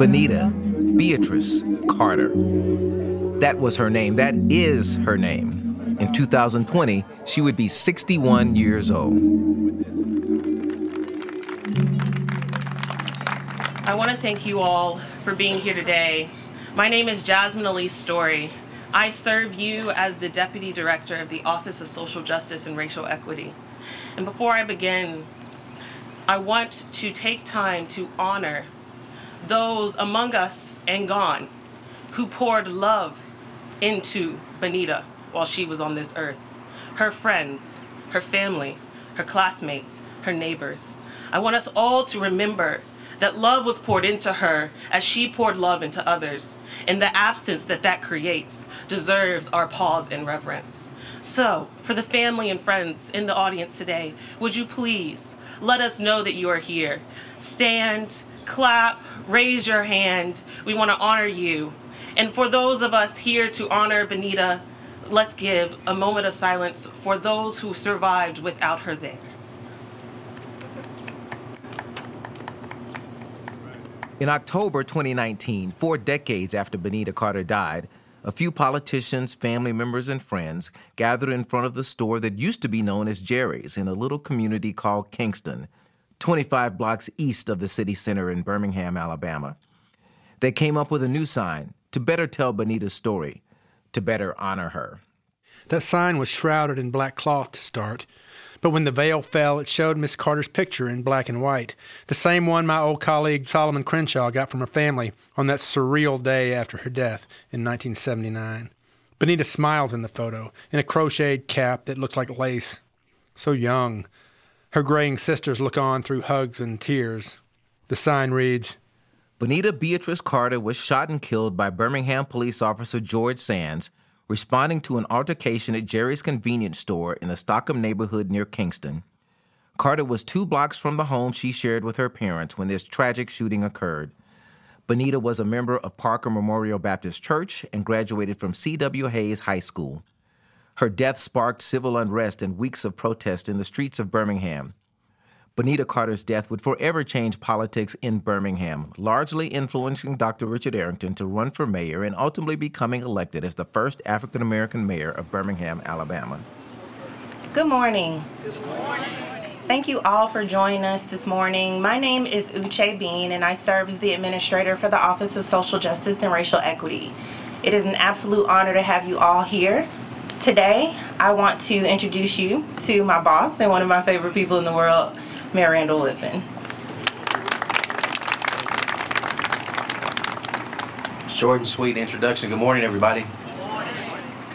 Benita Beatrice Carter. That was her name. That is her name. In 2020, she would be 61 years old. I want to thank you all for being here today. My name is Jasmine Elise Story. I serve you as the Deputy Director of the Office of Social Justice and Racial Equity. And before I begin, I want to take time to honor those among us and gone who poured love into Benita while she was on this earth. Her friends, her family, her classmates, her neighbors. I want us all to remember that love was poured into her as she poured love into others. And the absence that that creates deserves our pause and reverence. So, for the family and friends in the audience today, would you please let us know that you are here? Stand, clap, raise your hand. We want to honor you. And for those of us here to honor Benita, let's give a moment of silence for those who survived without her there. In October 2019, four decades after Benita Carter died, a few politicians, family members, and friends gathered in front of the store that used to be known as Jerry's in a little community called Kingston, 25 blocks east of the city center in Birmingham, Alabama. They came up with a new sign to better tell Benita's story, to better honor her. That sign was shrouded in black cloth to start, but when the veil fell, it showed Miss Carter's picture in black and white, the same one my old colleague Solomon Crenshaw got from her family on that surreal day after her death in 1979. Benita smiles in the photo, in a crocheted cap that looks like lace. So young. Her graying sisters look on through hugs and tears. The sign reads Benita Beatrice Carter was shot and killed by Birmingham police officer George Sands responding to an altercation at Jerry's convenience store in the Stockham neighborhood near Kingston. Carter was two blocks from the home she shared with her parents when this tragic shooting occurred. Benita was a member of Parker Memorial Baptist Church and graduated from C.W. Hayes High School. Her death sparked civil unrest and weeks of protest in the streets of Birmingham. Benita Carter's death would forever change politics in Birmingham, largely influencing Dr. Richard Arrington to run for mayor and ultimately becoming elected as the first African American mayor of Birmingham, Alabama. Good morning. Good morning. Thank you all for joining us this morning. My name is Uche Bean, and I serve as the administrator for the Office of Social Justice and Racial Equity. It is an absolute honor to have you all here. Today, I want to introduce you to my boss and one of my favorite people in the world, Mayor Randall Woodfin. Short and sweet introduction. Good morning, everybody.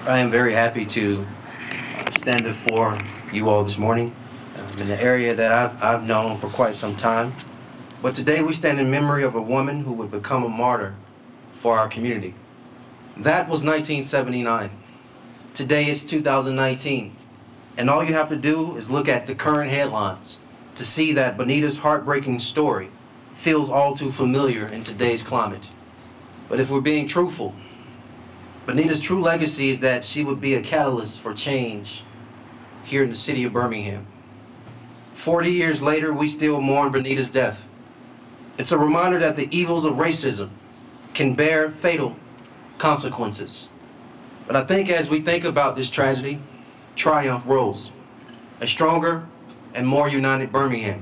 I am very happy to stand before you all this morning um, in an area that I've, I've known for quite some time. But today we stand in memory of a woman who would become a martyr for our community. That was 1979. Today is 2019. And all you have to do is look at the current headlines to see that Benita's heartbreaking story feels all too familiar in today's climate. But if we're being truthful, Benita's true legacy is that she would be a catalyst for change here in the city of Birmingham. 40 years later, we still mourn Benita's death. It's a reminder that the evils of racism can bear fatal consequences. But I think as we think about this tragedy, triumph rolls. A stronger and more united Birmingham.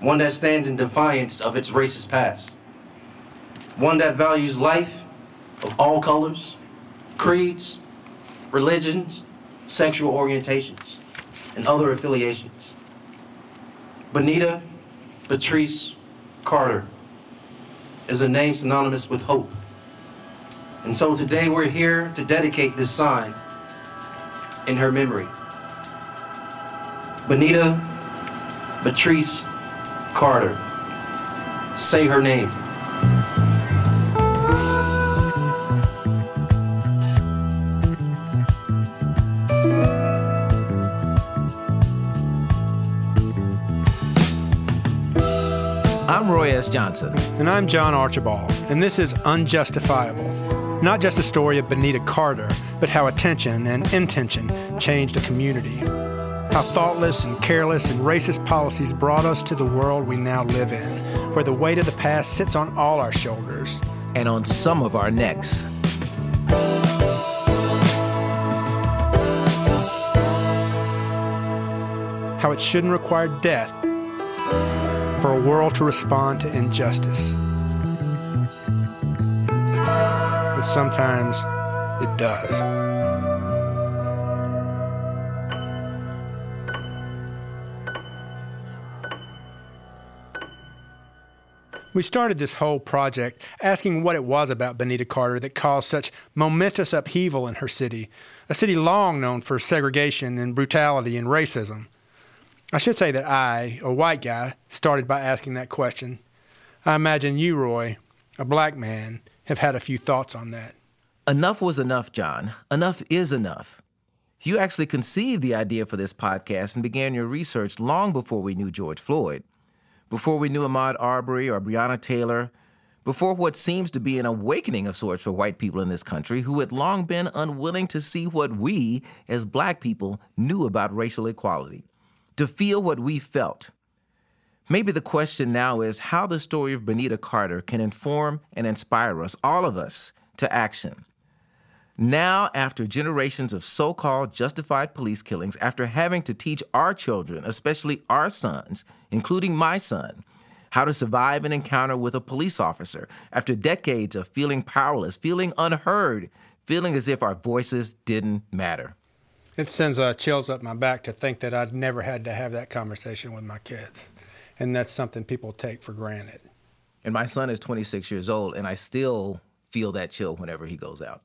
One that stands in defiance of its racist past one that values life of all colors, creeds, religions, sexual orientations, and other affiliations. Benita Patrice Carter is a name synonymous with hope. And so today we're here to dedicate this sign in her memory. Benita Patrice Carter. Say her name. I'm Roy S. Johnson. And I'm John Archibald, and this is Unjustifiable. Not just the story of Benita Carter, but how attention and intention changed a community. How thoughtless and careless and racist policies brought us to the world we now live in, where the weight of the past sits on all our shoulders. And on some of our necks. How it shouldn't require death for a world to respond to injustice. Sometimes it does. We started this whole project asking what it was about Benita Carter that caused such momentous upheaval in her city, a city long known for segregation and brutality and racism. I should say that I, a white guy, started by asking that question. I imagine you, Roy, a black man, have had a few thoughts on that. Enough was enough, John. Enough is enough. You actually conceived the idea for this podcast and began your research long before we knew George Floyd, before we knew Ahmaud Arbery or Breonna Taylor, before what seems to be an awakening of sorts for white people in this country who had long been unwilling to see what we, as black people, knew about racial equality, to feel what we felt. Maybe the question now is how the story of Benita Carter can inform and inspire us, all of us, to action. Now, after generations of so called justified police killings, after having to teach our children, especially our sons, including my son, how to survive an encounter with a police officer, after decades of feeling powerless, feeling unheard, feeling as if our voices didn't matter. It sends uh, chills up my back to think that I'd never had to have that conversation with my kids. And that's something people take for granted. And my son is 26 years old, and I still feel that chill whenever he goes out.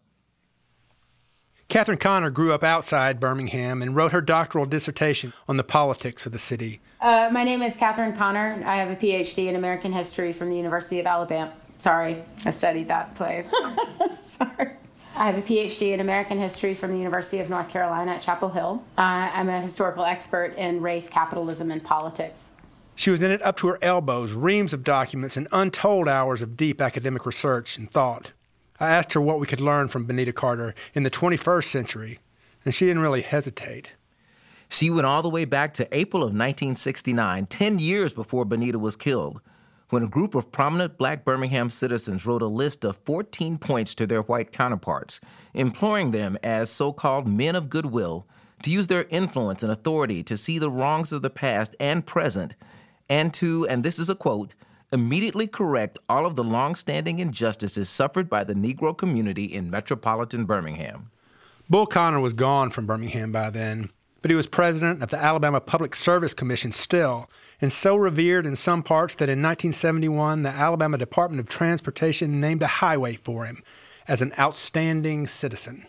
Catherine Conner grew up outside Birmingham and wrote her doctoral dissertation on the politics of the city. Uh, my name is Catherine Conner. I have a PhD in American history from the University of Alabama. Sorry, I studied that place. Sorry. I have a PhD in American history from the University of North Carolina at Chapel Hill. Uh, I'm a historical expert in race, capitalism, and politics. She was in it up to her elbows, reams of documents, and untold hours of deep academic research and thought. I asked her what we could learn from Benita Carter in the 21st century, and she didn't really hesitate. She went all the way back to April of 1969, 10 years before Benita was killed, when a group of prominent black Birmingham citizens wrote a list of 14 points to their white counterparts, imploring them as so called men of goodwill to use their influence and authority to see the wrongs of the past and present, and to, and this is a quote, immediately correct all of the long-standing injustices suffered by the Negro community in metropolitan Birmingham. Bull Connor was gone from Birmingham by then, but he was president of the Alabama Public Service Commission still, and so revered in some parts that in 1971 the Alabama Department of Transportation named a highway for him as an outstanding citizen.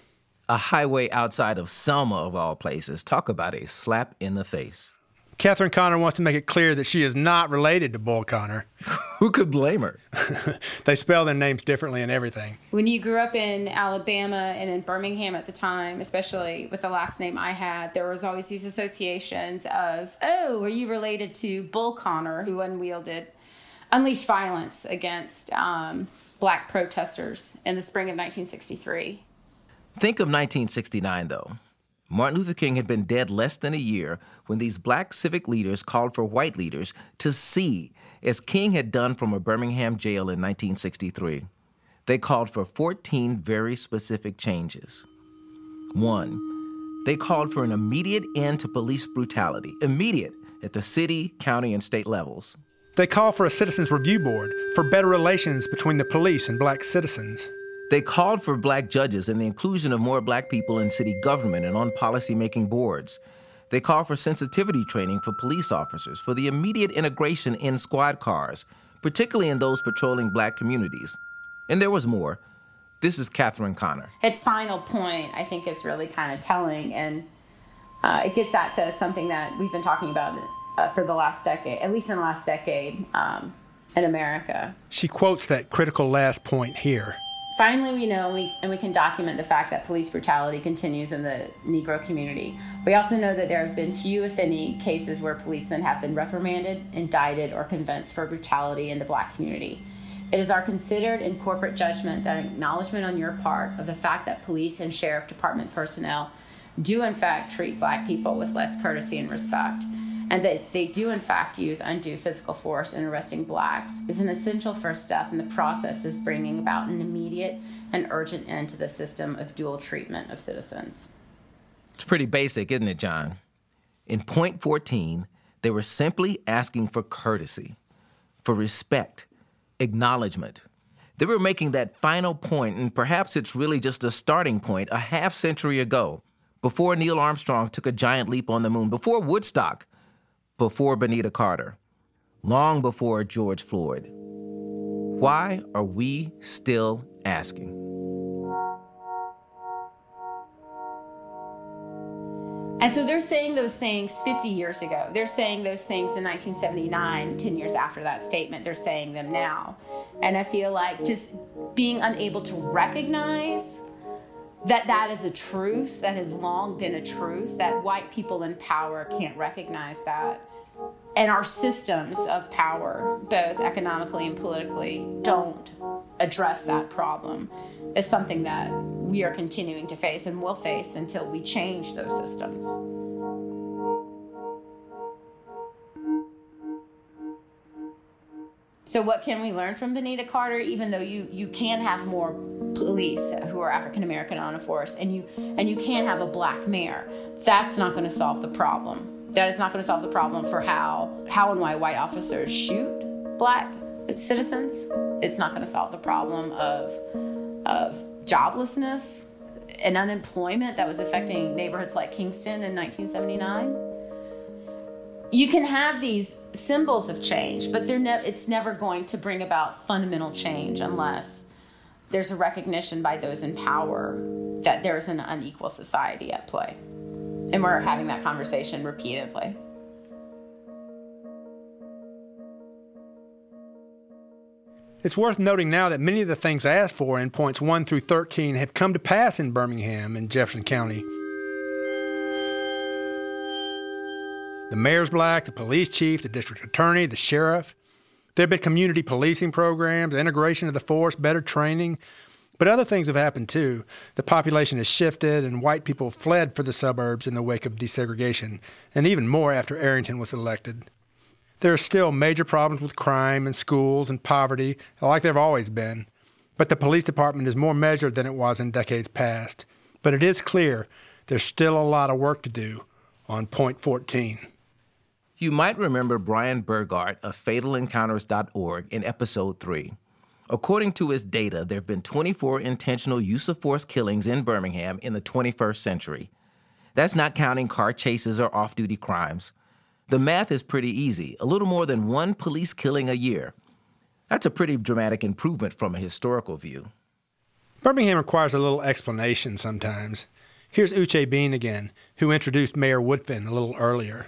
A highway outside of Selma, of all places. Talk about a slap in the face. Catherine Conner wants to make it clear that she is not related to Bull Connor. Who could blame her? they spell their names differently and everything. When you grew up in Alabama and in Birmingham at the time, especially with the last name I had, there was always these associations of, oh, are you related to Bull Connor, who unwielded, unleashed violence against um, black protesters in the spring of 1963? Think of 1969, though. Martin Luther King had been dead less than a year when these black civic leaders called for white leaders to see, as King had done from a Birmingham jail in 1963. They called for 14 very specific changes. One, they called for an immediate end to police brutality, immediate at the city, county, and state levels. They called for a citizens review board for better relations between the police and black citizens. They called for black judges and the inclusion of more black people in city government and on policymaking boards. They called for sensitivity training for police officers, for the immediate integration in squad cars, particularly in those patrolling black communities. And there was more. This is Catherine Conner. Its final point, I think, is really kind of telling, and uh, it gets at to something that we've been talking about uh, for the last decade, at least in the last decade um, in America. She quotes that critical last point here. Finally, we know we, and we can document the fact that police brutality continues in the Negro community. We also know that there have been few, if any, cases where policemen have been reprimanded, indicted, or convinced for brutality in the black community. It is our considered and corporate judgment that acknowledgement on your part of the fact that police and sheriff department personnel do, in fact, treat black people with less courtesy and respect and that they do in fact use undue physical force in arresting blacks is an essential first step in the process of bringing about an immediate and urgent end to the system of dual treatment of citizens. It's pretty basic, isn't it, John? In point 14, they were simply asking for courtesy, for respect, acknowledgement. They were making that final point, and perhaps it's really just a starting point a half century ago, before Neil Armstrong took a giant leap on the moon, before Woodstock before Benita Carter, long before George Floyd. Why are we still asking? And so they're saying those things 50 years ago. They're saying those things in 1979, 10 years after that statement. They're saying them now. And I feel like just being unable to recognize that that is a truth that has long been a truth that white people in power can't recognize that and our systems of power both economically and politically don't address that problem is something that we are continuing to face and will face until we change those systems. So what can we learn from Benita Carter? Even though you you can have more police who are African American on a force, and you and you can have a black mayor, that's not going to solve the problem. That is not going to solve the problem for how how and why white officers shoot black citizens. It's not going to solve the problem of of joblessness and unemployment that was affecting neighborhoods like Kingston in 1979 you can have these symbols of change, but they're ne- it's never going to bring about fundamental change unless there's a recognition by those in power that there's an unequal society at play. And we're having that conversation repeatedly. It's worth noting now that many of the things asked for in points 1 through 13 have come to pass in Birmingham and Jefferson County. The mayor's black, the police chief, the district attorney, the sheriff. There have been community policing programs, integration of the force, better training. But other things have happened too. The population has shifted, and white people fled for the suburbs in the wake of desegregation, and even more after Arrington was elected. There are still major problems with crime and schools and poverty, like there have always been. But the police department is more measured than it was in decades past. But it is clear there's still a lot of work to do on point 14. You might remember Brian Burghart of FatalEncounters.org in episode 3. According to his data, there have been 24 intentional use of force killings in Birmingham in the 21st century. That's not counting car chases or off duty crimes. The math is pretty easy a little more than one police killing a year. That's a pretty dramatic improvement from a historical view. Birmingham requires a little explanation sometimes. Here's Uche Bean again, who introduced Mayor Woodfin a little earlier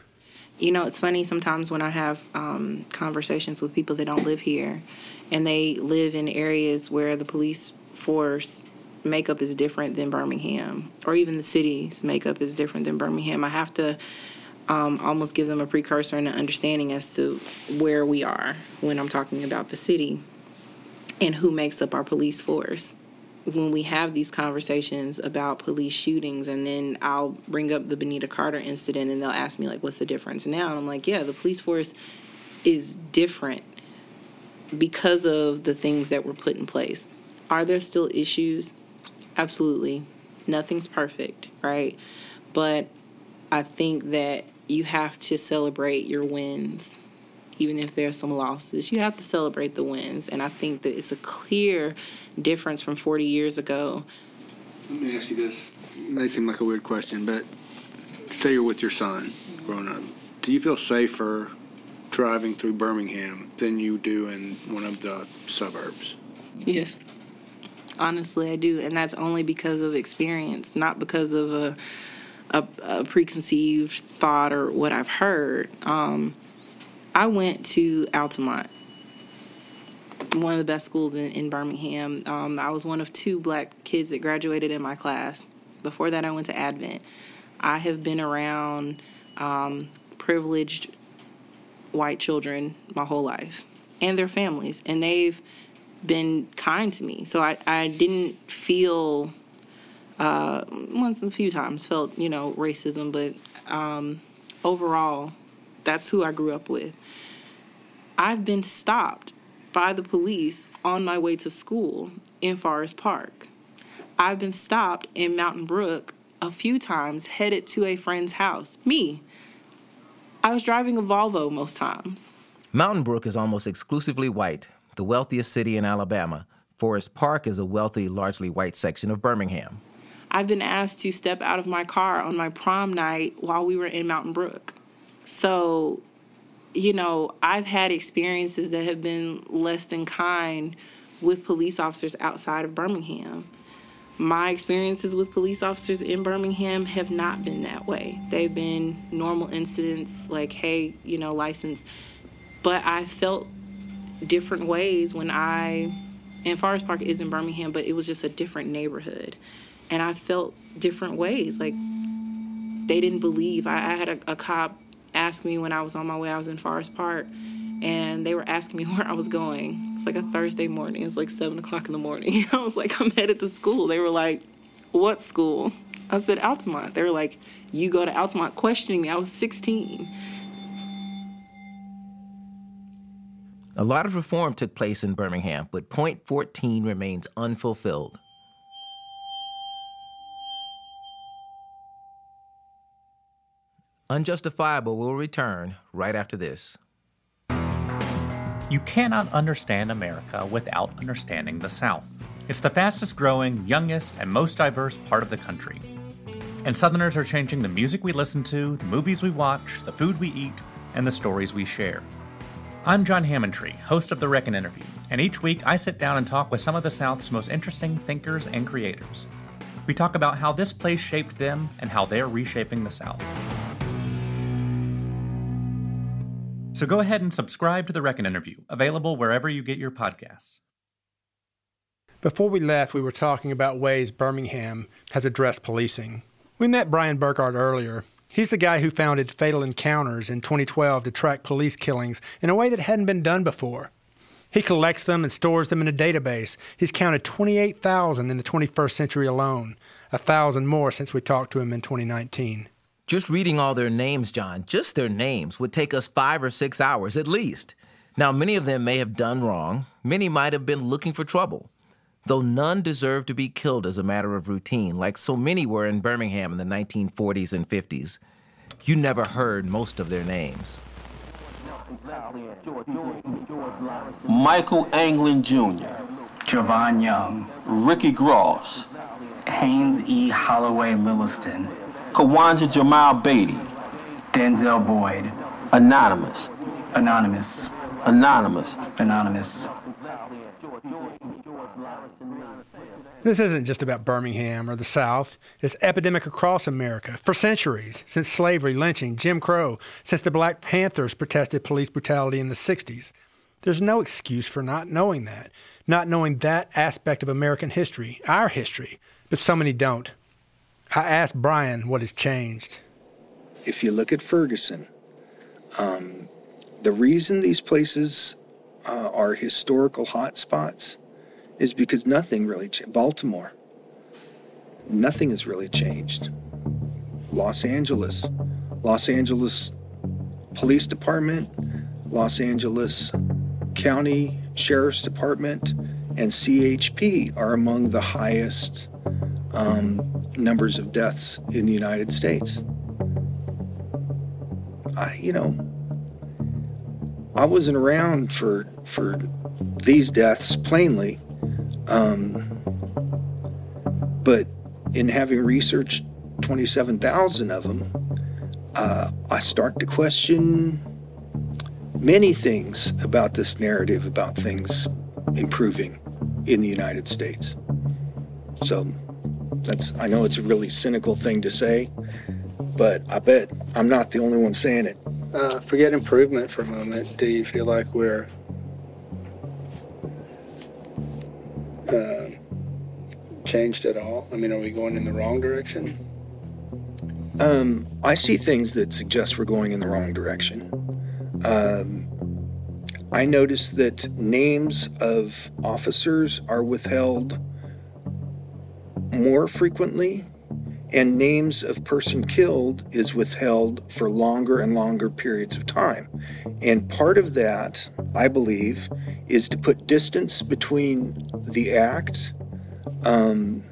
you know, it's funny sometimes when I have um, conversations with people that don't live here and they live in areas where the police force makeup is different than Birmingham, or even the city's makeup is different than Birmingham. I have to um, almost give them a precursor and an understanding as to where we are when I'm talking about the city and who makes up our police force when we have these conversations about police shootings and then I'll bring up the Benita Carter incident and they'll ask me like what's the difference now? And I'm like yeah the police force is different because of the things that were put in place. Are there still issues? Absolutely. Nothing's perfect right? But I think that you have to celebrate your wins even if there's some losses. You have to celebrate the wins. And I think that it's a clear difference from 40 years ago. Let me ask you this. It may seem like a weird question, but say you're with your son growing up. Do you feel safer driving through Birmingham than you do in one of the suburbs? Yes. Honestly, I do. And that's only because of experience, not because of a, a, a preconceived thought or what I've heard. Um, I went to Altamont one of the best schools in, in Birmingham. Um, I was one of two black kids that graduated in my class. Before that, I went to Advent. I have been around um, privileged white children my whole life and their families, and they've been kind to me. So I, I didn't feel, uh, once a few times, felt, you know, racism, but um, overall, that's who I grew up with. I've been stopped by the police on my way to school in Forest Park. I've been stopped in Mountain Brook a few times headed to a friend's house. Me. I was driving a Volvo most times. Mountain Brook is almost exclusively white, the wealthiest city in Alabama. Forest Park is a wealthy, largely white section of Birmingham. I've been asked to step out of my car on my prom night while we were in Mountain Brook. So, you know, I've had experiences that have been less than kind with police officers outside of Birmingham. My experiences with police officers in Birmingham have not been that way. They've been normal incidents like, hey, you know, license. But I felt different ways when I, and Forest Park is in Birmingham, but it was just a different neighborhood. And I felt different ways. Like, they didn't believe. I, I had a, a cop ask me when I was on my way, I was in Forest Park, and they were asking me where I was going. It's like a Thursday morning. It's like seven o'clock in the morning. I was like, I'm headed to school. They were like, What school? I said, Altamont. They were like, You go to Altamont, questioning me. I was 16. A lot of reform took place in Birmingham, but Point 14 remains unfulfilled. Unjustifiable will return right after this. You cannot understand America without understanding the South. It's the fastest growing, youngest, and most diverse part of the country. And Southerners are changing the music we listen to, the movies we watch, the food we eat, and the stories we share. I'm John Hammontree, host of The Reckon Interview, and each week I sit down and talk with some of the South's most interesting thinkers and creators. We talk about how this place shaped them and how they're reshaping the South. So go ahead and subscribe to The Reckon Interview, available wherever you get your podcasts. Before we left, we were talking about ways Birmingham has addressed policing. We met Brian Burghart earlier. He's the guy who founded Fatal Encounters in 2012 to track police killings in a way that hadn't been done before. He collects them and stores them in a database. He's counted 28,000 in the 21st century alone, a thousand more since we talked to him in 2019. Just reading all their names, John, just their names, would take us five or six hours at least. Now, many of them may have done wrong, many might have been looking for trouble, though none deserved to be killed as a matter of routine, like so many were in Birmingham in the 1940s and 50s. You never heard most of their names. Michael Anglin Jr., Javon Young, Ricky Gross, Haynes E. Holloway Lilliston, Kawanja Jamal Beatty, Denzel Boyd, Anonymous, Anonymous, Anonymous, Anonymous. This isn't just about Birmingham or the South. It's epidemic across America for centuries, since slavery, lynching, Jim Crow, since the Black Panthers protested police brutality in the 60s. There's no excuse for not knowing that, not knowing that aspect of American history, our history, but so many don't. I asked Brian what has changed. If you look at Ferguson, um, the reason these places uh, are historical hotspots is because nothing really changed. Baltimore, nothing has really changed. Los Angeles, Los Angeles Police Department, Los Angeles County Sheriff's Department, and CHP are among the highest um, numbers of deaths in the United States. I, you know, I wasn't around for for these deaths plainly, um, but in having researched 27,000 of them, uh, I start to question many things about this narrative about things improving in the United States. So that's I know it's a really cynical thing to say, but I bet I'm not the only one saying it. Uh, forget improvement for a moment. Do you feel like we're uh, changed at all? I mean, are we going in the wrong direction? Um, I see things that suggest we're going in the wrong direction. Um, I noticed that names of officers are withheld more frequently, and names of person killed is withheld for longer and longer periods of time. And part of that, I believe, is to put distance between the act um,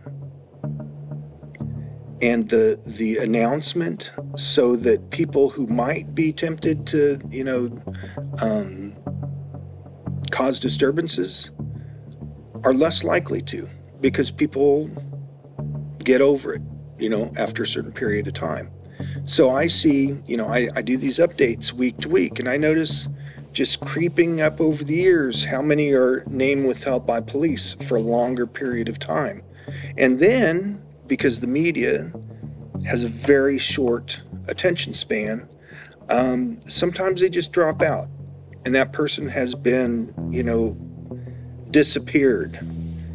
and the the announcement, so that people who might be tempted to, you know, um, cause disturbances are less likely to, because people get over it, you know, after a certain period of time. So I see, you know, I, I do these updates week to week, and I notice just creeping up over the years how many are name withheld by police for a longer period of time. And then, because the media has a very short attention span, um, sometimes they just drop out. And that person has been, you know, disappeared,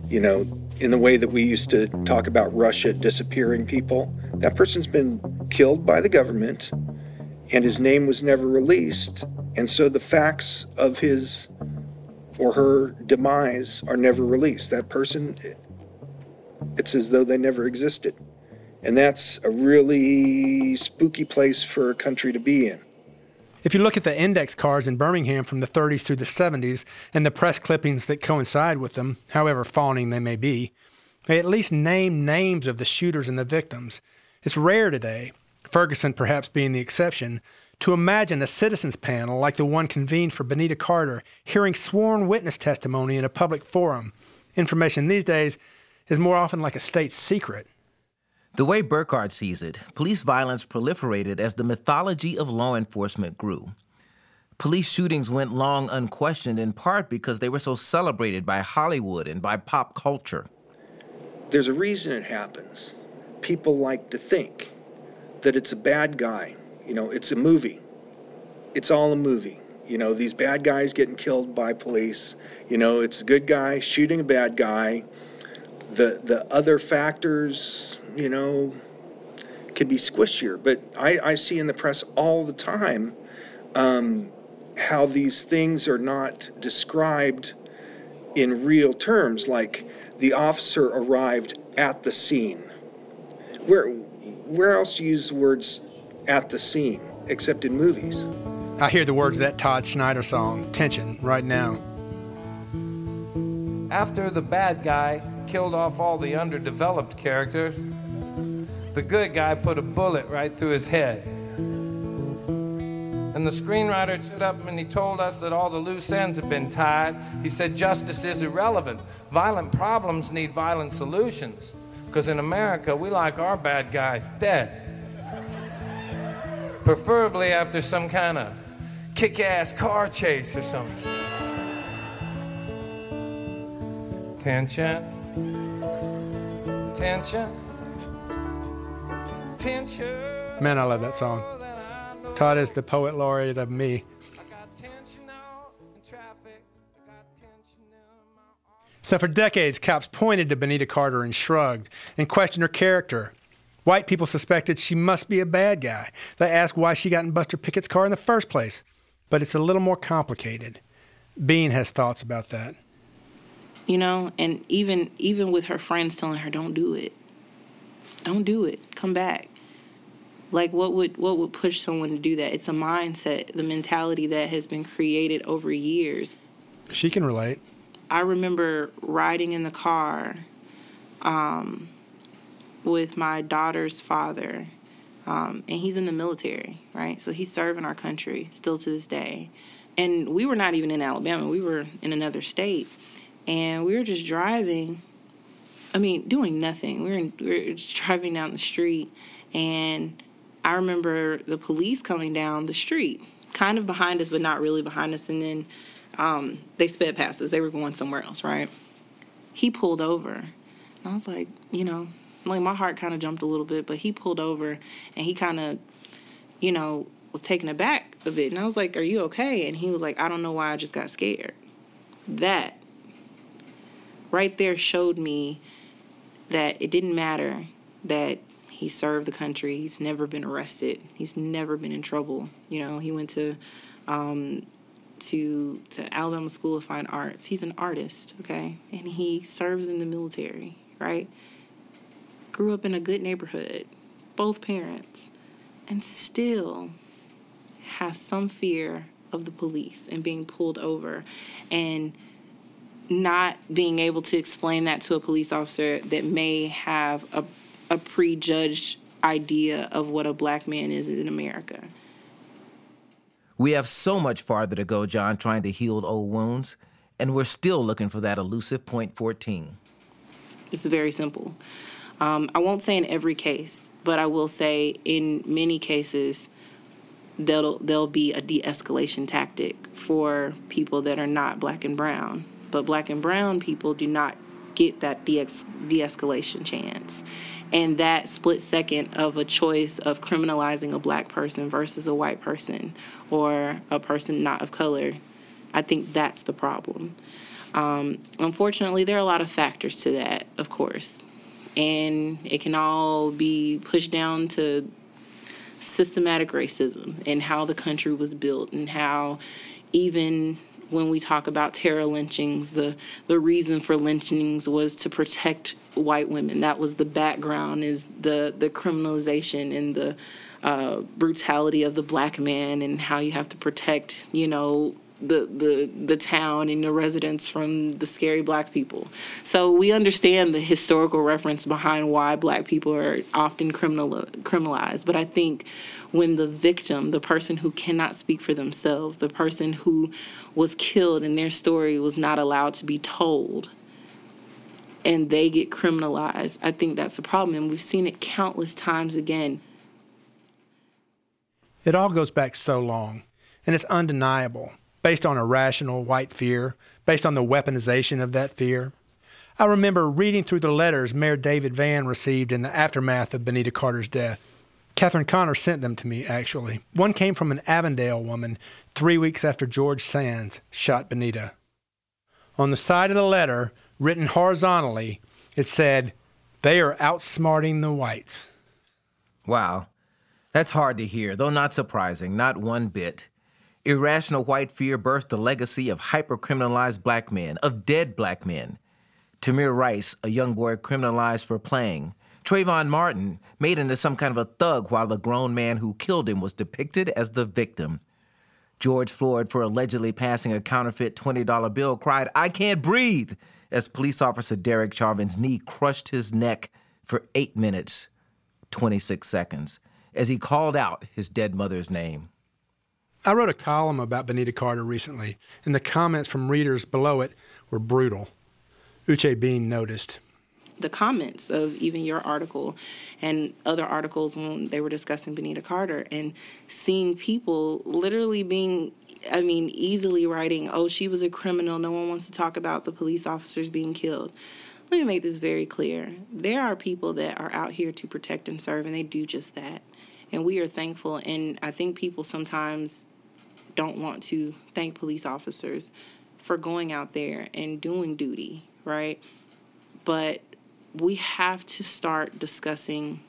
you know, in the way that we used to talk about Russia disappearing people. That person's been killed by the government and his name was never released. And so the facts of his or her demise are never released. That person, it's as though they never existed. And that's a really spooky place for a country to be in. If you look at the index cards in Birmingham from the 30s through the 70s and the press clippings that coincide with them, however fawning they may be, they at least name names of the shooters and the victims. It's rare today, Ferguson perhaps being the exception, to imagine a citizens panel like the one convened for Benita Carter hearing sworn witness testimony in a public forum. Information these days is more often like a state secret. The way Burghart sees it, police violence proliferated as the mythology of law enforcement grew. Police shootings went long unquestioned in part because they were so celebrated by Hollywood and by pop culture. There's a reason it happens. People like to think that it's a bad guy. You know, it's a movie. It's all a movie. You know, these bad guys getting killed by police. You know, it's a good guy shooting a bad guy. The the other factors, you know, could be squishier. But I, I see in the press all the time um, how these things are not described in real terms, like the officer arrived at the scene. Where where else do you use the words at the scene except in movies? I hear the words of that Todd Snider song, Tension, right now. After the bad guy killed off all the underdeveloped characters, the good guy put a bullet right through his head. And the screenwriter stood up and he told us that all the loose ends had been tied. He said justice is irrelevant. Violent problems need violent solutions. Because in America, we like our bad guys dead. Preferably after some kind of kick ass car chase or something. Tension. Tension. Tension. Man, I love that song. Todd is the poet laureate of me. So, for decades, cops pointed to Benita Carter and shrugged and questioned her character. White people suspected she must be a bad guy. They asked why she got in Buster Pickett's car in the first place. But it's a little more complicated. Bean has thoughts about that. You know, and even even with her friends telling her, "Don't do it, don't do it, come back." Like, what would what would push someone to do that? It's a mindset, the mentality that has been created over years. She can relate. I remember riding in the car um, with my daughter's father, um, and he's in the military, right? So he's serving our country still to this day. And we were not even in Alabama, we were in another state. And we were just driving, I mean, doing nothing. We were, in, we were just driving down the street, and I remember the police coming down the street, kind of behind us, but not really behind us. And then um, they sped past us. They were going somewhere else, right? He pulled over. And I was like, you know, like my heart kind of jumped a little bit, but he pulled over and he kind of, you know, was taken aback a bit. And I was like, Are you okay? And he was like, I don't know why I just got scared. That right there showed me that it didn't matter that he served the country. He's never been arrested. He's never been in trouble. You know, he went to um, to to Alabama School of Fine Arts. He's an artist, okay, and he serves in the military, right? Grew up in a good neighborhood, both parents, and still has some fear of the police and being pulled over and not being able to explain that to a police officer that may have a, a prejudged idea of what a black man is in America. We have so much farther to go, John, trying to heal old wounds, and we're still looking for that elusive point 14. It's very simple. Um, I won't say in every case, but I will say in many cases, there'll there'll be a de-escalation tactic for people that are not black and brown. But black and brown people do not get that de de-escalation chance. And that split second of a choice of criminalizing a black person versus a white person or a person not of color, I think that's the problem. Um, unfortunately, there are a lot of factors to that, of course. And it can all be pushed down to systematic racism and how the country was built and how even when we talk about terror lynchings, the, the reason for lynchings was to protect white women. That was the background, is the, the criminalization and the uh, brutality of the black man and how you have to protect, you know, the, the the town and the residents from the scary black people. So we understand the historical reference behind why black people are often criminal criminalized. But I think when the victim, the person who cannot speak for themselves, the person who was killed and their story was not allowed to be told, and they get criminalized, I think that's a problem. And we've seen it countless times again. It all goes back so long, and it's undeniable, based on irrational white fear, based on the weaponization of that fear. I remember reading through the letters Mayor David Vann received in the aftermath of Benita Carter's death. Catherine Conner sent them to me, actually. One came from an Avondale woman three weeks after George Sands shot Benita. On the side of the letter, written horizontally, it said, They are outsmarting the whites. Wow. That's hard to hear, though not surprising, not one bit. Irrational white fear birthed the legacy of hypercriminalized black men, of dead black men. Tamir Rice, a young boy criminalized for playing. Trayvon Martin, made into some kind of a thug while the grown man who killed him was depicted as the victim. George Floyd, for allegedly passing a counterfeit $20 bill, cried, I can't breathe, as police officer Derek Chauvin's knee crushed his neck for eight minutes, 26 seconds as he called out his dead mother's name. I wrote a column about Benita Carter recently, and the comments from readers below it were brutal. Uche Bean noticed. The comments of even your article and other articles when they were discussing Benita Carter, and seeing people literally being, I mean, easily writing, oh, she was a criminal. No one wants to talk about the police officers being killed. Let me make this very clear. There are people that are out here to protect and serve, and they do just that and we are thankful. And I think people sometimes don't want to thank police officers for going out there and doing duty, right? But we have to start discussing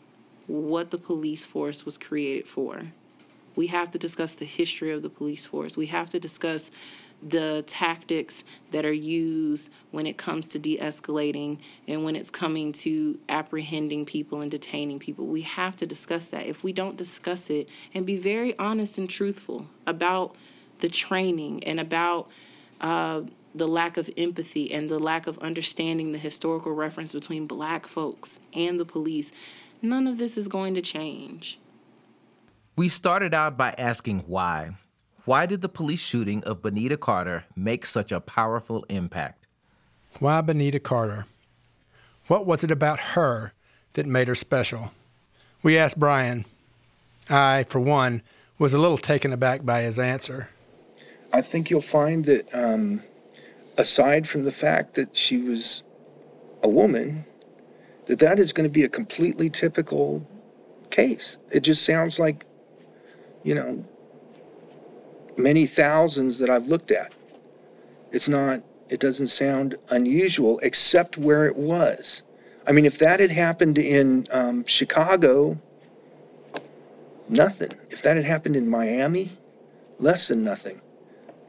what the police force was created for. We have to discuss the history of the police force. We have to discuss the tactics that are used when it comes to de escalating and when it's coming to apprehending people and detaining people. We have to discuss that. If we don't discuss it and be very honest and truthful about the training and about uh, the lack of empathy and the lack of understanding the historical reference between black folks and the police, none of this is going to change. We started out by asking why. Why did the police shooting of Benita Carter make such a powerful impact? Why Benita Carter? What was it about her that made her special? We asked Brian. I, for one, was a little taken aback by his answer. I think you'll find that, um, aside from the fact that she was a woman, that that is going to be a completely typical case. It just sounds like, you know, many thousands that I've looked at. It's not It doesn't sound unusual, except where it was. I mean, if that had happened in um, Chicago, nothing. If that had happened in Miami, less than nothing.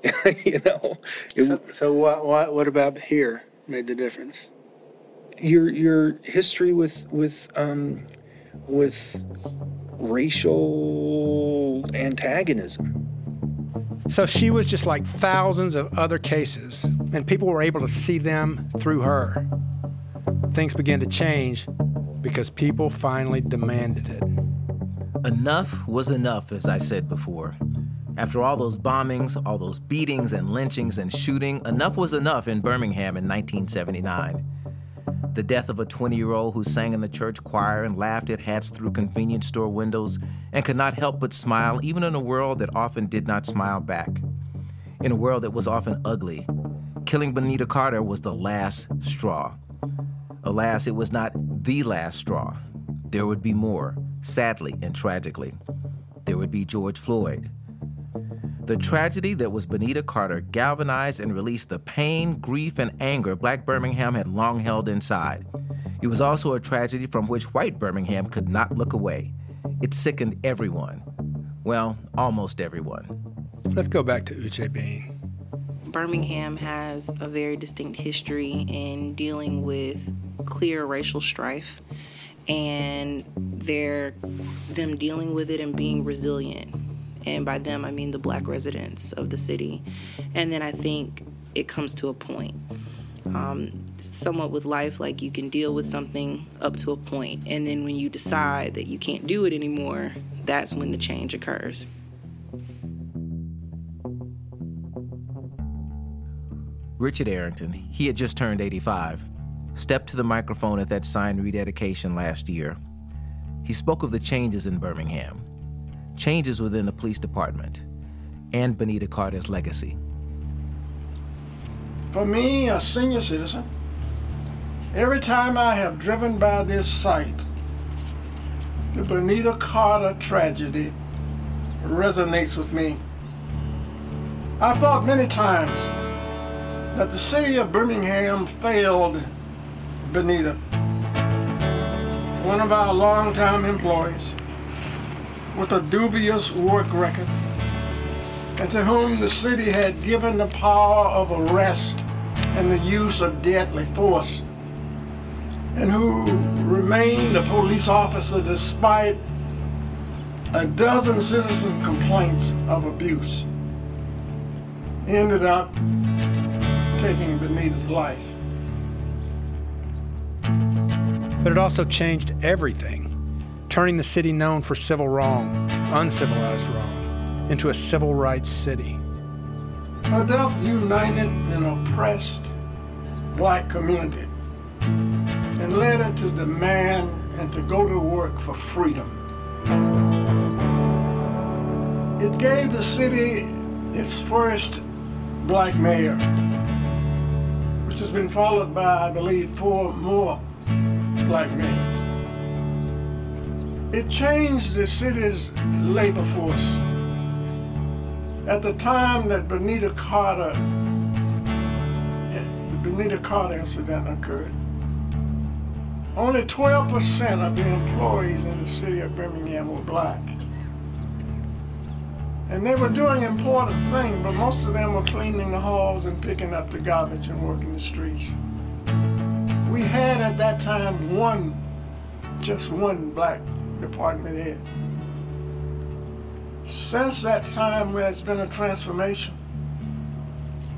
you know, it, So, so what, what, what about here made the difference? your your history with with um, with racial antagonism. So she was just like thousands of other cases, and people were able to see them through her. Things began to change because people finally demanded it. Enough was enough, as I said before. After all those bombings, all those beatings and lynchings and shooting, enough was enough in Birmingham in 1979. The death of a 20 year old who sang in the church choir and laughed at hats through convenience store windows and could not help but smile, even in a world that often did not smile back. In a world that was often ugly, killing Benita Carter was the last straw. Alas, it was not the last straw. There would be more, sadly and tragically. There would be George Floyd. The tragedy that was Benita Carter galvanized and released the pain, grief, and anger black Birmingham had long held inside. It was also a tragedy from which white Birmingham could not look away. It sickened everyone. Well, almost everyone. Let's go back to Uche Bean. Birmingham has a very distinct history in dealing with clear racial strife and they're them dealing with it and being resilient. And by them I mean the black residents of the city. And then I think it comes to a point. Um, somewhat with life, like you can deal with something up to a point, and then when you decide that you can't do it anymore, that's when the change occurs. Richard Arrington, he had just turned 85, stepped to the microphone at that sign rededication last year. He spoke of the changes in Birmingham, changes within the police department, and Benita Carter's legacy. For me, a senior citizen, every time I have driven by this site, the Benita Carter tragedy resonates with me. I've thought many times that the city of Birmingham failed Benita, one of our longtime employees, with a dubious work record, and to whom the city had given the power of arrest and the use of deadly force, and who remained a police officer despite a dozen citizen complaints of abuse. Ended up taking Benita's life. But it also changed everything, turning the city known for civil wrong, uncivilized wrong, into a civil rights city. Her death united an oppressed black community and led her to demand and to go to work for freedom. It gave the city its first black mayor, which has been followed by, I believe, four more black mayors. It changed the city's labor force. At the time that Benita Carter, the Benita Carter incident occurred, only 12% of the employees in the city of Birmingham were black. And they were doing important things, but most of them were cleaning the halls and picking up the garbage and working the streets. We had at that time one, just one black department head. Since that time, there's been a transformation.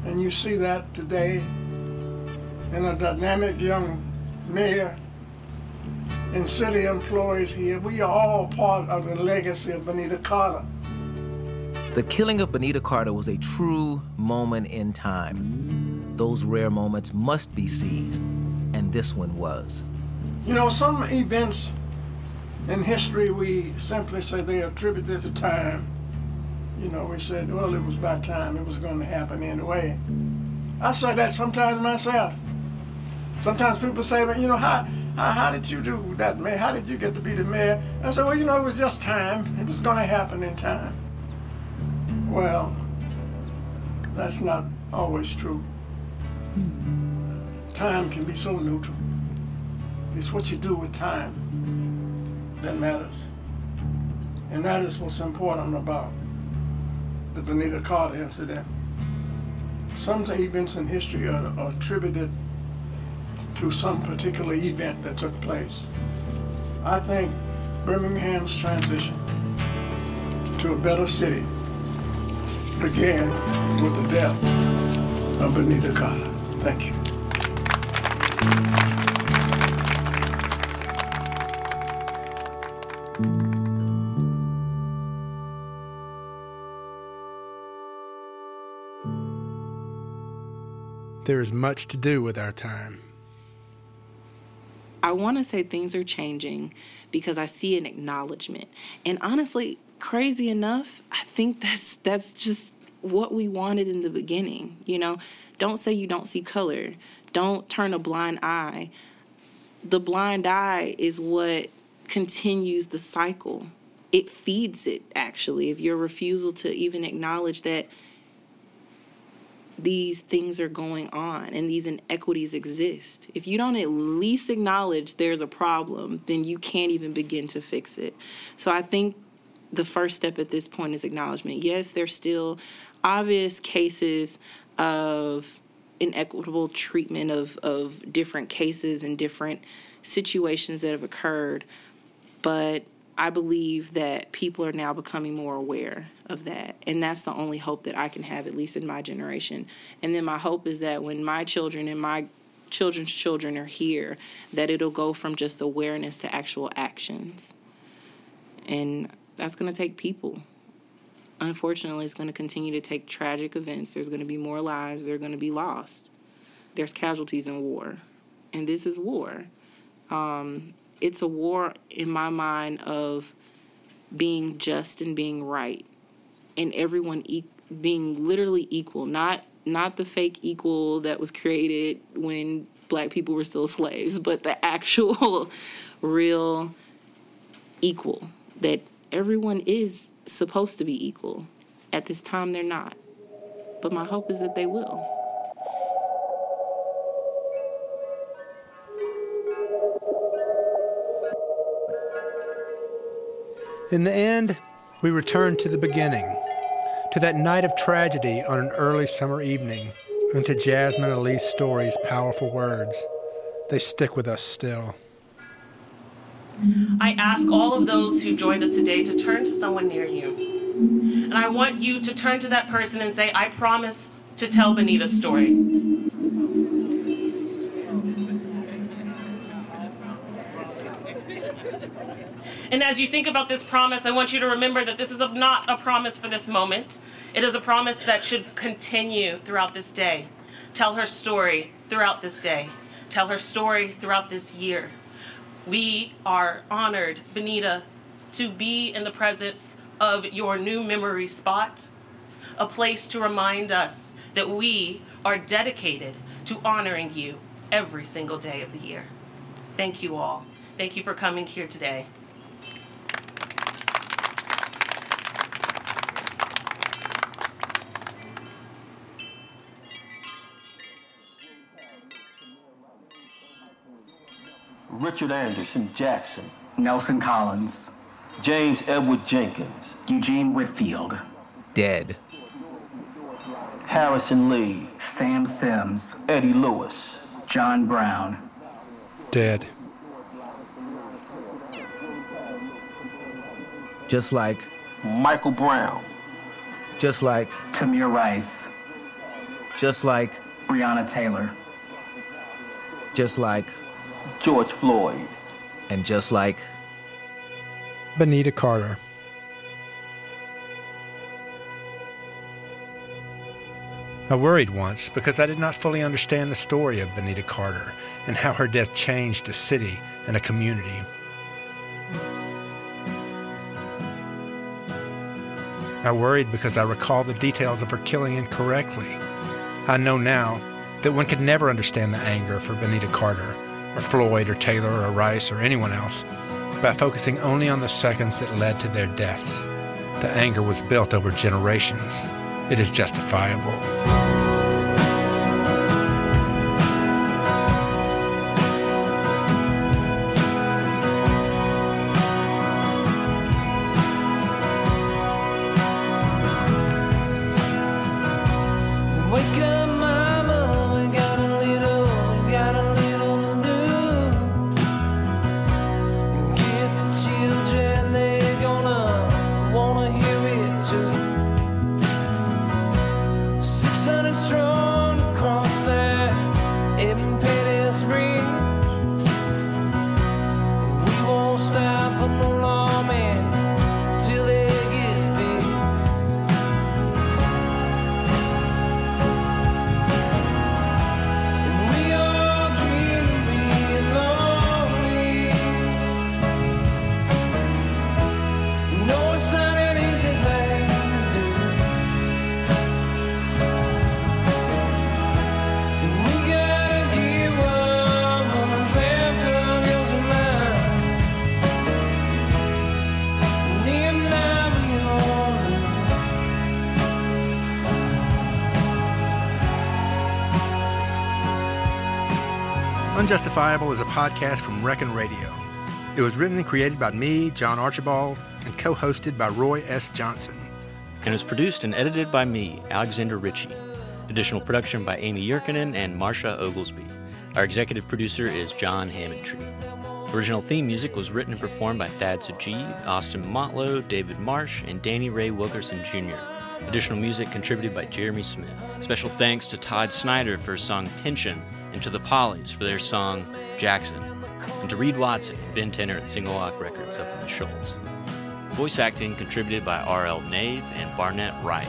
And you see that today in a dynamic young mayor and city employees here. We are all part of the legacy of Benita Carter. The killing of Benita Carter was a true moment in time. Those rare moments must be seized, and this one was. You know, some events in history we simply say they attributed to time. You know, we said, well, it was by time, it was going to happen anyway. I say that sometimes myself. Sometimes people say, but you know, how, how, how did you do that, man? How did you get to be the mayor? I said, well, you know, it was just time. It was going to happen in time. Well, that's not always true. time can be so neutral. It's what you do with time that matters. And that is what's important about the Benita Carter incident. Some events in history are, are attributed to some particular event that took place. I think Birmingham's transition to a better city began with the death of Benita Carter. Thank you. There is much to do with our time. I want to say things are changing because I see an acknowledgement. And honestly, crazy enough, I think that's that's just what we wanted in the beginning, you know? Don't say you don't see color. Don't turn a blind eye. The blind eye is what continues the cycle. It feeds it actually. If your refusal to even acknowledge that these things are going on and these inequities exist. If you don't at least acknowledge there's a problem, then you can't even begin to fix it. So I think the first step at this point is acknowledgement. Yes, there's still obvious cases of inequitable treatment of, of different cases and different situations that have occurred, but I believe that people are now becoming more aware of that. And that's the only hope that I can have, at least in my generation. And then my hope is that when my children and my children's children are here, that it'll go from just awareness to actual actions. And that's going to take people. Unfortunately, it's going to continue to take tragic events. There's going to be more lives that are going to be lost. There's casualties in war. And this is war. Um, it's a war in my mind of being just and being right and everyone e- being literally equal not not the fake equal that was created when black people were still slaves but the actual real equal that everyone is supposed to be equal. At this time they're not. But my hope is that they will In the end, we return to the beginning, to that night of tragedy on an early summer evening, and to Jasmine Elise Story's powerful words. They stick with us still. I ask all of those who joined us today to turn to someone near you. And I want you to turn to that person and say, I promise to tell Benita's story. And as you think about this promise, I want you to remember that this is not a promise for this moment. It is a promise that should continue throughout this day. Tell her story throughout this day. Tell her story throughout this year. We are honored, Benita, to be in the presence of your new memory spot, a place to remind us that we are dedicated to honoring you every single day of the year. Thank you all. Thank you for coming here today. Richard Anderson Jackson, Nelson Collins, James Edward Jenkins, Eugene Whitfield, Dead. Harrison Lee, Sam Sims, Eddie Lewis, John Brown, Dead. Just like Michael Brown, just like Tamir Rice, just like Breonna Taylor, just like George Floyd, and just like Benita Carter. I worried once because I did not fully understand the story of Benita Carter and how her death changed a city and a community. I worried because I recall the details of her killing incorrectly. I know now that one could never understand the anger for Benita Carter, or Floyd, or Taylor, or Rice, or anyone else by focusing only on the seconds that led to their deaths. The anger was built over generations. It is justifiable. Unjustifiable is a podcast from Reckon Radio. It was written and created by me, John Archibald, and co hosted by Roy S. Johnson. And was produced and edited by me, Alexander Ritchie. Additional production by Amy Yurkanin and Marsha Oglesby. Our executive producer is John Hammontree. Original theme music was written and performed by Thad Sajid, Austin Motlow, David Marsh, and Danny Ray Wilkerson Jr. Additional music contributed by Jeremy Smith. Special thanks to Todd Snider for his song Tension, and to the Pollies for their song Jackson, and to Reed Watson Ben Tanner at Single Lock Records up in the Shoals. Voice acting contributed by R.L. Nave and Barnett Wright.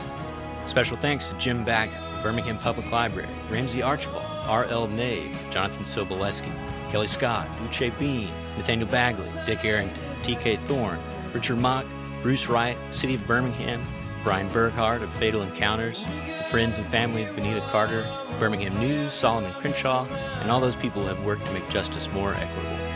Special thanks to Jim Baggett, Birmingham Public Library, Ramsey Archibald, R.L. Nave, Jonathan Soboleski, Kelly Scott, Uche Bean, Nathaniel Bagley, Dick Arrington, T.K. Thorne, Richard Mock, Bruce Wright, City of Birmingham, Brian Burghart of Fatal Encounters, the friends and family of Benita Carter, Birmingham News, Solomon Crenshaw, and all those people who have worked to make justice more equitable.